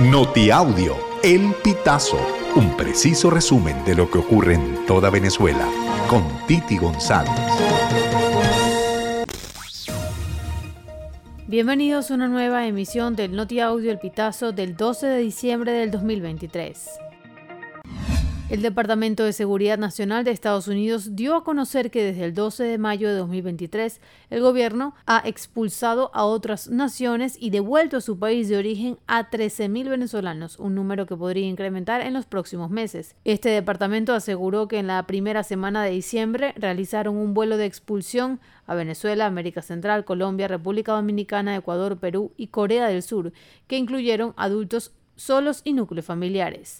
Notiaudio, El Pitazo, un preciso resumen de lo que ocurre en toda Venezuela, con Titi González. Bienvenidos a una nueva emisión del Notiaudio El Pitazo del 12 de diciembre del 2023. El Departamento de Seguridad Nacional de Estados Unidos dio a conocer que desde el 12 de mayo de 2023 el gobierno ha expulsado a otras naciones y devuelto a su país de origen a 13.000 venezolanos, un número que podría incrementar en los próximos meses. Este departamento aseguró que en la primera semana de diciembre realizaron un vuelo de expulsión a Venezuela, América Central, Colombia, República Dominicana, Ecuador, Perú y Corea del Sur, que incluyeron adultos solos y núcleos familiares.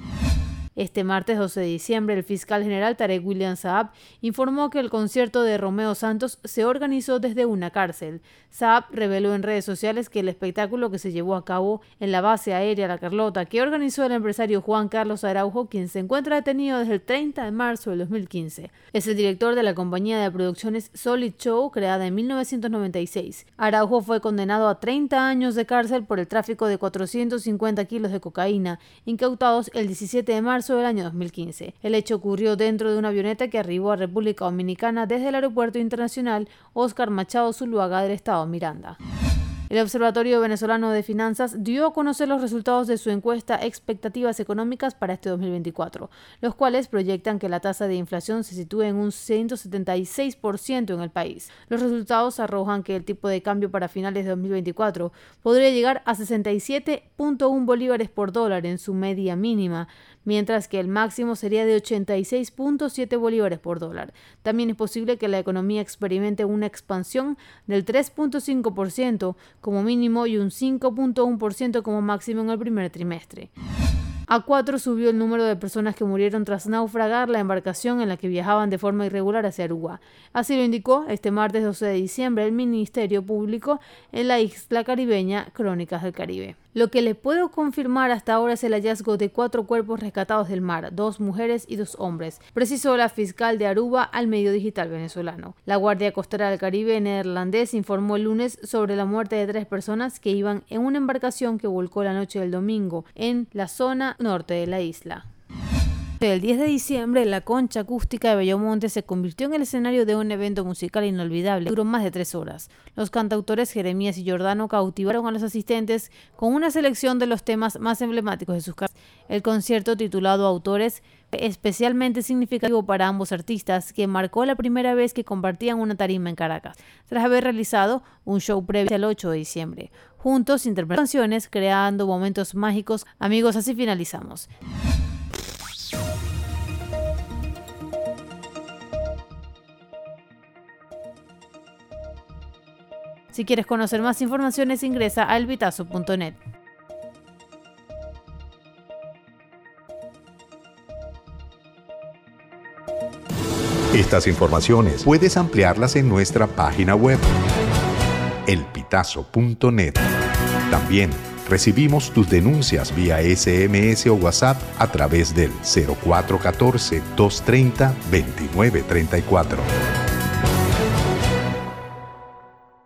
Este martes 12 de diciembre, el fiscal general Tarek William Saab informó que el concierto de Romeo Santos se organizó desde una cárcel. Saab reveló en redes sociales que el espectáculo que se llevó a cabo en la base aérea La Carlota, que organizó el empresario Juan Carlos Araujo, quien se encuentra detenido desde el 30 de marzo del 2015. Es el director de la compañía de producciones Solid Show, creada en 1996. Araujo fue condenado a 30 años de cárcel por el tráfico de 450 kilos de cocaína, incautados el 17 de marzo del año 2015. El hecho ocurrió dentro de una avioneta que arribó a República Dominicana desde el Aeropuerto Internacional Oscar Machado Zuluaga del Estado Miranda. El Observatorio Venezolano de Finanzas dio a conocer los resultados de su encuesta Expectativas Económicas para este 2024, los cuales proyectan que la tasa de inflación se sitúe en un 176% en el país. Los resultados arrojan que el tipo de cambio para finales de 2024 podría llegar a 67.1 bolívares por dólar en su media mínima, mientras que el máximo sería de 86.7 bolívares por dólar. También es posible que la economía experimente una expansión del 3.5% como mínimo y un 5.1% como máximo en el primer trimestre. A cuatro subió el número de personas que murieron tras naufragar la embarcación en la que viajaban de forma irregular hacia Aruba. Así lo indicó este martes 12 de diciembre el Ministerio Público en la isla caribeña Crónicas del Caribe. Lo que le puedo confirmar hasta ahora es el hallazgo de cuatro cuerpos rescatados del mar, dos mujeres y dos hombres, precisó la fiscal de Aruba al medio digital venezolano. La Guardia Costera del Caribe neerlandés informó el lunes sobre la muerte de tres personas que iban en una embarcación que volcó la noche del domingo en la zona norte de la isla. El 10 de diciembre, la concha acústica de Bellomonte se convirtió en el escenario de un evento musical inolvidable. Duró más de tres horas. Los cantautores Jeremías y Giordano cautivaron a los asistentes con una selección de los temas más emblemáticos de sus carreras. El concierto titulado Autores especialmente significativo para ambos artistas, que marcó la primera vez que compartían una tarima en Caracas, tras haber realizado un show previo al 8 de diciembre. Juntos interpretaron canciones, creando momentos mágicos. Amigos, así finalizamos. Si quieres conocer más informaciones, ingresa a elvitazo.net. Estas informaciones puedes ampliarlas en nuestra página web, elpitazo.net. También recibimos tus denuncias vía SMS o WhatsApp a través del 0414-230-2934.